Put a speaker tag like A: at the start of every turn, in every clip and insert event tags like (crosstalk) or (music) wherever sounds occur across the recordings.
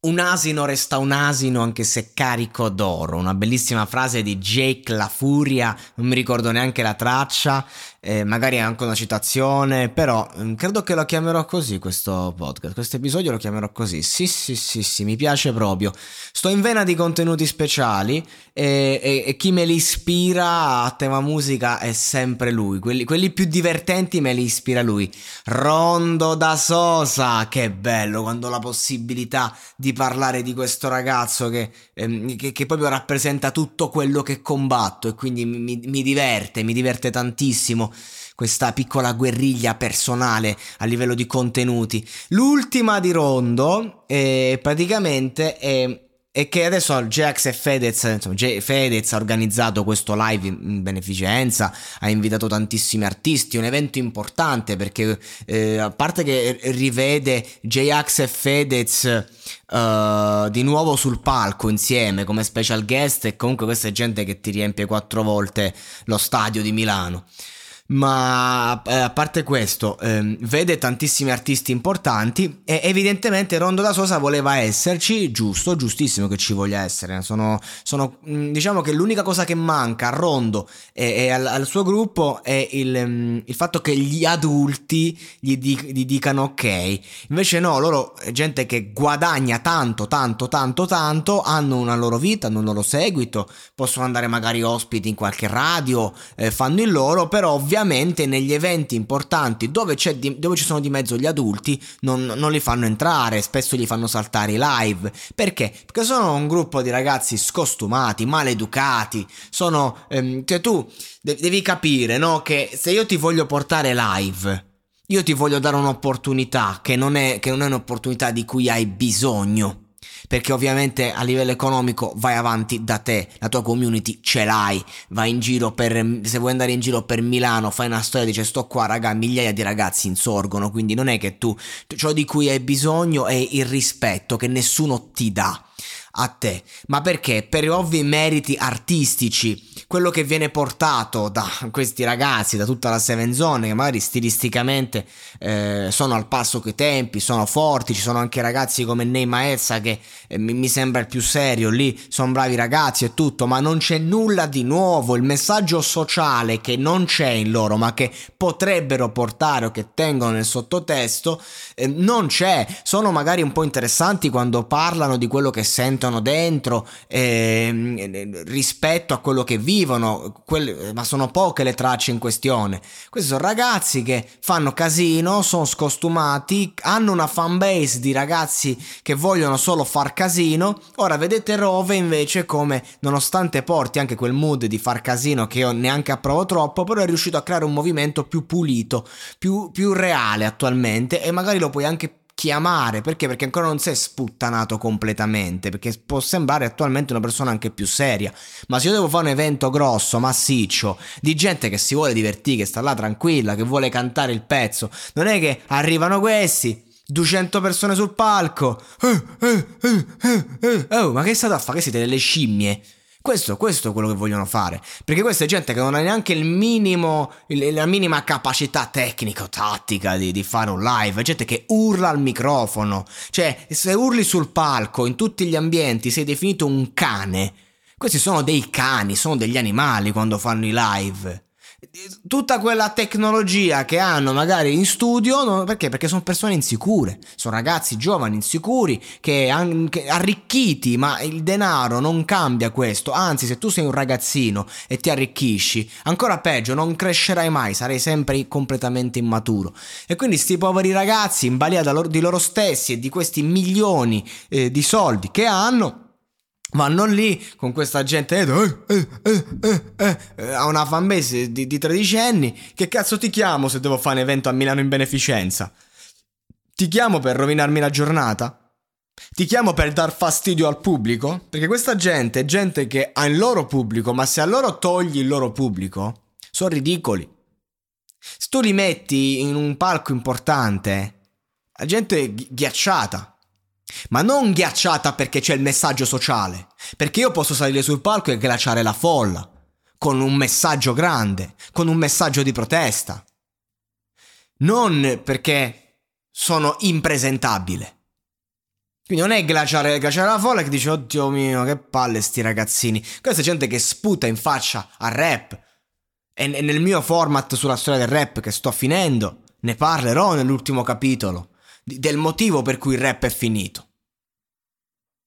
A: Un asino resta un asino anche se carico d'oro. Una bellissima frase di Jake La Furia, non mi ricordo neanche la traccia, eh, magari è anche una citazione, però mm, credo che lo chiamerò così questo podcast, questo episodio lo chiamerò così. Sì, sì, sì, sì, mi piace proprio. Sto in vena di contenuti speciali e, e, e chi me li ispira a tema musica è sempre lui. Quelli, quelli più divertenti me li ispira lui. Rondo da Sosa, che bello quando la possibilità di parlare di questo ragazzo che, ehm, che, che proprio rappresenta tutto quello che combatto e quindi mi, mi diverte, mi diverte tantissimo questa piccola guerriglia personale a livello di contenuti. L'ultima di Rondo eh, praticamente è e che adesso Jax e Fedez, insomma, Fedez ha organizzato questo live in beneficenza, ha invitato tantissimi artisti, un evento importante perché eh, a parte che rivede J-Ax e Fedez uh, di nuovo sul palco insieme come special guest e comunque questa è gente che ti riempie quattro volte lo stadio di Milano. Ma eh, a parte questo, ehm, vede tantissimi artisti importanti e evidentemente Rondo da Sosa voleva esserci, giusto, giustissimo che ci voglia essere. Sono, sono mm, diciamo che l'unica cosa che manca a Rondo e, e al, al, suo gruppo è il, um, il, fatto che gli adulti gli, di, gli dicano ok. Invece no, loro è gente che guadagna tanto, tanto, tanto, tanto, hanno una loro vita, hanno un loro seguito, possono andare magari ospiti in qualche radio, eh, fanno il loro, però ovviamente ovviamente negli eventi importanti dove, di, dove, ci sono di mezzo gli adulti non, non, li fanno entrare, spesso gli fanno saltare i live. Perché? Perché sono un gruppo di ragazzi scostumati, maleducati, sono... Ehm, cioè tu devi capire, no? Che se io ti voglio portare live... Io ti voglio dare un'opportunità che non è, che non è un'opportunità di cui hai bisogno perché ovviamente a livello economico vai avanti da te, la tua community ce l'hai, vai in giro per, se vuoi andare in giro per Milano, fai una storia, dice sto qua raga, migliaia di ragazzi insorgono, quindi non è che tu, ciò di cui hai bisogno è il rispetto che nessuno ti dà a te, ma perché? Per ovvi meriti artistici, quello che viene portato da questi ragazzi, da tutta la Seven Zone, che magari stilisticamente eh, sono al passo coi tempi, sono forti, ci sono anche ragazzi come Ney Maezza che eh, mi, sembra il più serio, lì sono bravi ragazzi e tutto, ma non c'è nulla di nuovo, il messaggio sociale che non c'è in loro, ma che potrebbero portare o che tengono nel sottotesto, eh, non c'è, sono magari un po' interessanti quando parlano di quello che sentono sentono dentro eh, rispetto a quello che vivono, quelle, ma sono poche le tracce in questione. Questi sono ragazzi che fanno casino, sono scostumati, hanno una fanbase di ragazzi che vogliono solo far casino. Ora vedete Rove invece come, nonostante porti anche quel mood di far casino che io neanche approvo troppo, però è riuscito a creare un movimento più pulito, più, più reale attualmente e magari lo puoi anche chiamare perché? Perché ancora non si è sputtanato completamente, perché può sembrare attualmente una persona anche più seria. Ma se io devo fare un evento grosso, massiccio, di gente che si vuole divertire, che sta là tranquilla, che vuole cantare il pezzo, non è che arrivano questi 200 persone sul palco. Eh, eh, eh, oh, ma che state a fare? Che siete delle scimmie? Questo, questo, è quello che vogliono fare. Perché questa è gente che non ha neanche il minimo, la minima capacità tecnico-tattica di, di, fare un live. È gente che urla al microfono. Cioè, se urli sul palco, in tutti gli ambienti, sei definito un cane. Questi sono dei cani, sono degli animali quando fanno i live. Tutta quella tecnologia che hanno magari in studio, no, perché? Perché sono persone insicure, sono ragazzi giovani insicuri che, anche arricchiti, ma il denaro non cambia questo, anzi se tu sei un ragazzino e ti arricchisci, ancora peggio, non crescerai mai, sarai sempre completamente immaturo. E quindi sti poveri ragazzi in balia di loro stessi e di questi milioni eh, di soldi che hanno, vanno lì con questa gente eh, eh, eh, eh, a una fanbase di, di tredicenni. Che cazzo ti chiamo se devo fare un evento a Milano in beneficenza? Ti chiamo per rovinarmi la giornata? Ti chiamo per dar fastidio al pubblico? Perché questa gente è gente che ha il loro pubblico ma se a loro togli il loro pubblico sono ridicoli. Se tu li metti in un palco importante la gente è ghiacciata ma non ghiacciata perché c'è il messaggio sociale, perché io posso salire sul palco e glaciare la folla, con un messaggio grande, con un messaggio di protesta. Non perché sono impresentabile. Quindi non è glaciare, glaciare la folla che dice, oddio mio, che palle sti ragazzini. Questa gente che sputa in faccia al rap. E nel mio format sulla storia del rap che sto finendo, ne parlerò nell'ultimo capitolo del motivo per cui il rap è finito.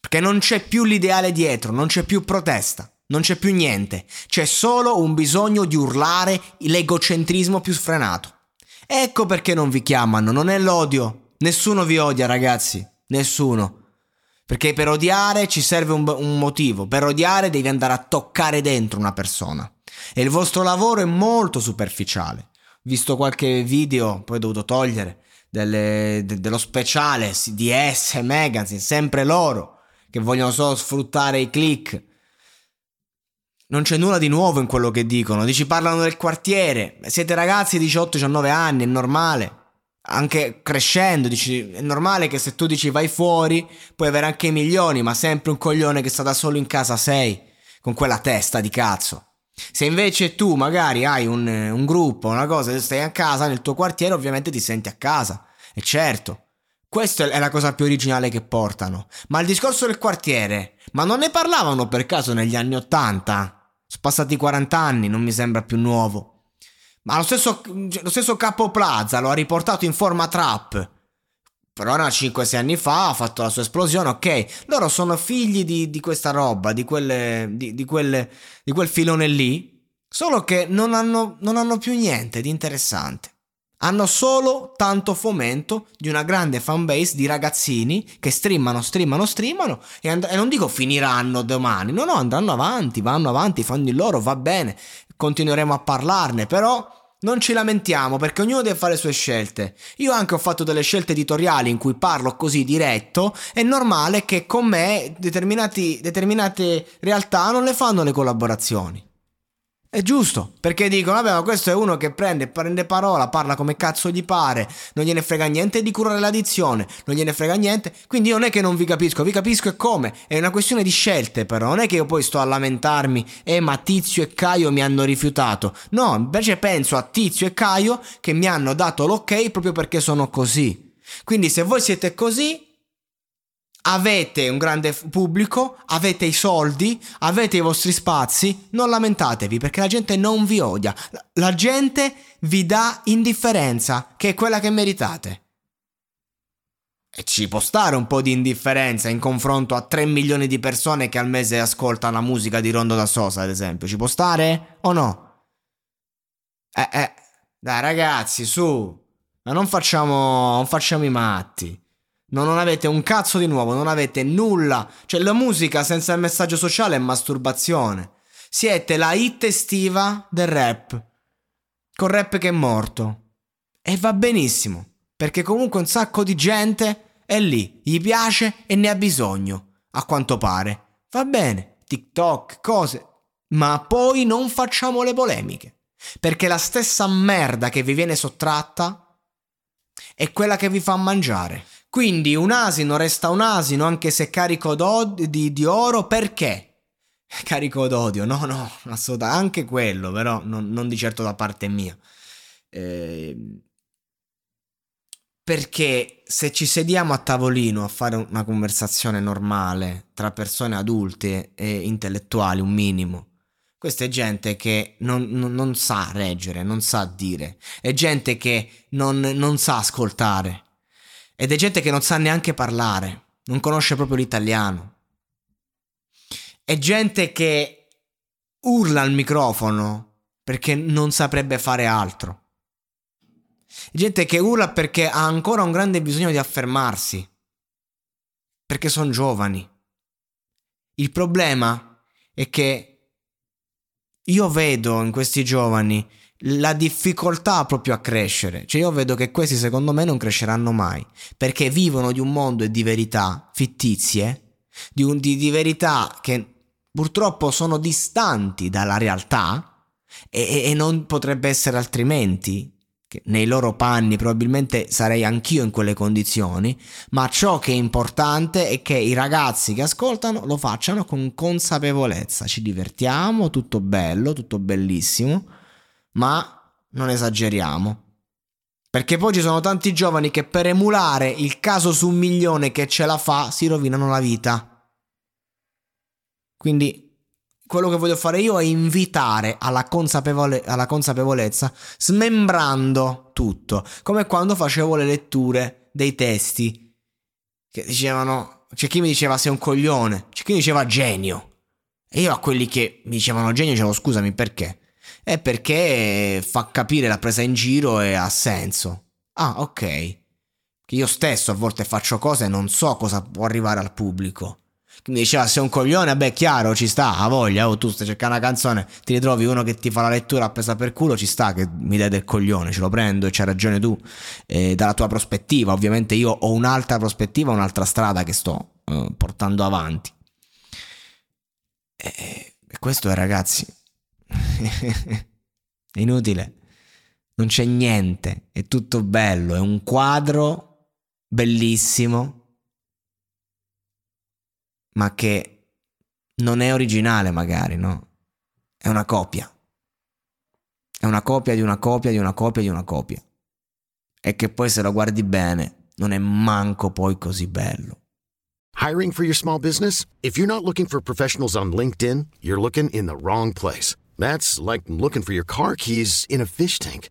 A: Perché non c'è più l'ideale dietro, non c'è più protesta, non c'è più niente, c'è solo un bisogno di urlare l'egocentrismo più sfrenato. Ecco perché non vi chiamano, non è l'odio. Nessuno vi odia, ragazzi, nessuno. Perché per odiare ci serve un, un motivo, per odiare devi andare a toccare dentro una persona. E il vostro lavoro è molto superficiale. Visto qualche video, poi ho dovuto togliere, delle, de, dello speciale di S Magazine, sempre loro che vogliono solo sfruttare i click. Non c'è nulla di nuovo in quello che dicono. Dici parlano del quartiere. Siete ragazzi di 18-19 anni, è normale. Anche crescendo, dici, è normale che se tu dici vai fuori, puoi avere anche milioni, ma sempre un coglione che sta da solo in casa sei, con quella testa di cazzo. Se invece tu magari hai un, un gruppo, una cosa, stai a casa nel tuo quartiere, ovviamente ti senti a casa. E certo, questa è la cosa più originale che portano. Ma il discorso del quartiere, ma non ne parlavano per caso negli anni Ottanta? Sono passati 40 anni, non mi sembra più nuovo. Ma lo stesso, lo stesso Capo Plaza lo ha riportato in forma trap. Era 5-6 anni fa, ha fatto la sua esplosione, ok. Loro sono figli di, di questa roba, di, quelle, di, di, quelle, di quel filone lì. Solo che non hanno, non hanno più niente di interessante. Hanno solo tanto fomento di una grande fanbase di ragazzini che streamano, streamano, streamano e, and- e non dico finiranno domani, no, no, andranno avanti, vanno avanti, fanno il loro, va bene, continueremo a parlarne, però non ci lamentiamo perché ognuno deve fare le sue scelte. Io anche ho fatto delle scelte editoriali in cui parlo così diretto. È normale che con me determinate realtà non le fanno le collaborazioni. È giusto, perché dicono, vabbè, ma questo è uno che prende, prende parola, parla come cazzo gli pare, non gliene frega niente di curare l'addizione, non gliene frega niente, quindi io non è che non vi capisco, vi capisco e come, è una questione di scelte però, non è che io poi sto a lamentarmi, eh ma Tizio e Caio mi hanno rifiutato, no, invece penso a Tizio e Caio che mi hanno dato l'ok proprio perché sono così. Quindi se voi siete così, avete un grande pubblico, avete i soldi, avete i vostri spazi, non lamentatevi perché la gente non vi odia, la gente vi dà indifferenza, che è quella che meritate. E ci può stare un po' di indifferenza in confronto a 3 milioni di persone che al mese ascoltano la musica di Rondo da Sosa, ad esempio. Ci può stare o no? Eh, eh, dai ragazzi, su, ma non facciamo, non facciamo i matti. No, non avete un cazzo di nuovo, non avete nulla. Cioè la musica senza il messaggio sociale è masturbazione. Siete la hit estiva del rap. Col rap che è morto. E va benissimo, perché comunque un sacco di gente è lì, gli piace e ne ha bisogno, a quanto pare. Va bene, TikTok, cose. Ma poi non facciamo le polemiche. Perché la stessa merda che vi viene sottratta è quella che vi fa mangiare. Quindi un asino resta un asino anche se carico di, di oro perché? (laughs) Carico d'odio, no, no, assolutamente, anche quello, però non, non di certo da parte mia. Eh, perché se ci sediamo a tavolino a fare una conversazione normale tra persone adulte e intellettuali, un minimo, Questa è gente che non, non, non sa reggere, non sa dire, è gente che non, non sa ascoltare ed è gente che non sa neanche parlare, non conosce proprio l'italiano. È gente che urla al microfono perché non saprebbe fare altro. È gente che urla perché ha ancora un grande bisogno di affermarsi, perché sono giovani. Il problema è che io vedo in questi giovani la difficoltà proprio a crescere. Cioè io vedo che questi secondo me non cresceranno mai, perché vivono di un mondo e di verità fittizie, di, un, di, di verità che purtroppo sono distanti dalla realtà e, e non potrebbe essere altrimenti nei loro panni probabilmente sarei anch'io in quelle condizioni, ma ciò che è importante è che i ragazzi che ascoltano lo facciano con consapevolezza. Ci divertiamo, tutto bello, tutto bellissimo, ma non esageriamo. Perché poi ci sono tanti giovani che per emulare il caso su un milione che ce la fa si rovinano la vita. Quindi quello che voglio fare io è invitare alla, consapevole- alla consapevolezza, smembrando tutto, come quando facevo le letture dei testi che dicevano, c'è chi mi diceva sei un coglione, c'è chi mi diceva genio. E io a quelli che mi dicevano genio dicevo scusami perché? È perché fa capire la presa in giro e ha senso. Ah, ok. Che io stesso a volte faccio cose e non so cosa può arrivare al pubblico mi diceva sei un coglione, beh chiaro ci sta, ha voglia, oh tu stai cercando una canzone, ti ritrovi uno che ti fa la lettura appesa per culo, ci sta che mi dai del coglione, ce lo prendo e c'hai ragione tu, eh, dalla tua prospettiva, ovviamente io ho un'altra prospettiva, un'altra strada che sto eh, portando avanti. E, e questo è ragazzi, (laughs) è inutile, non c'è niente, è tutto bello, è un quadro bellissimo ma che non è originale magari, no? È una copia. È una copia di una copia di una copia di una copia. E che poi se lo guardi bene non è manco poi così bello.
B: Hiring for your small business? If you're not looking for professionals on LinkedIn, you're looking in the wrong place. That's like looking for your car keys in a fish tank.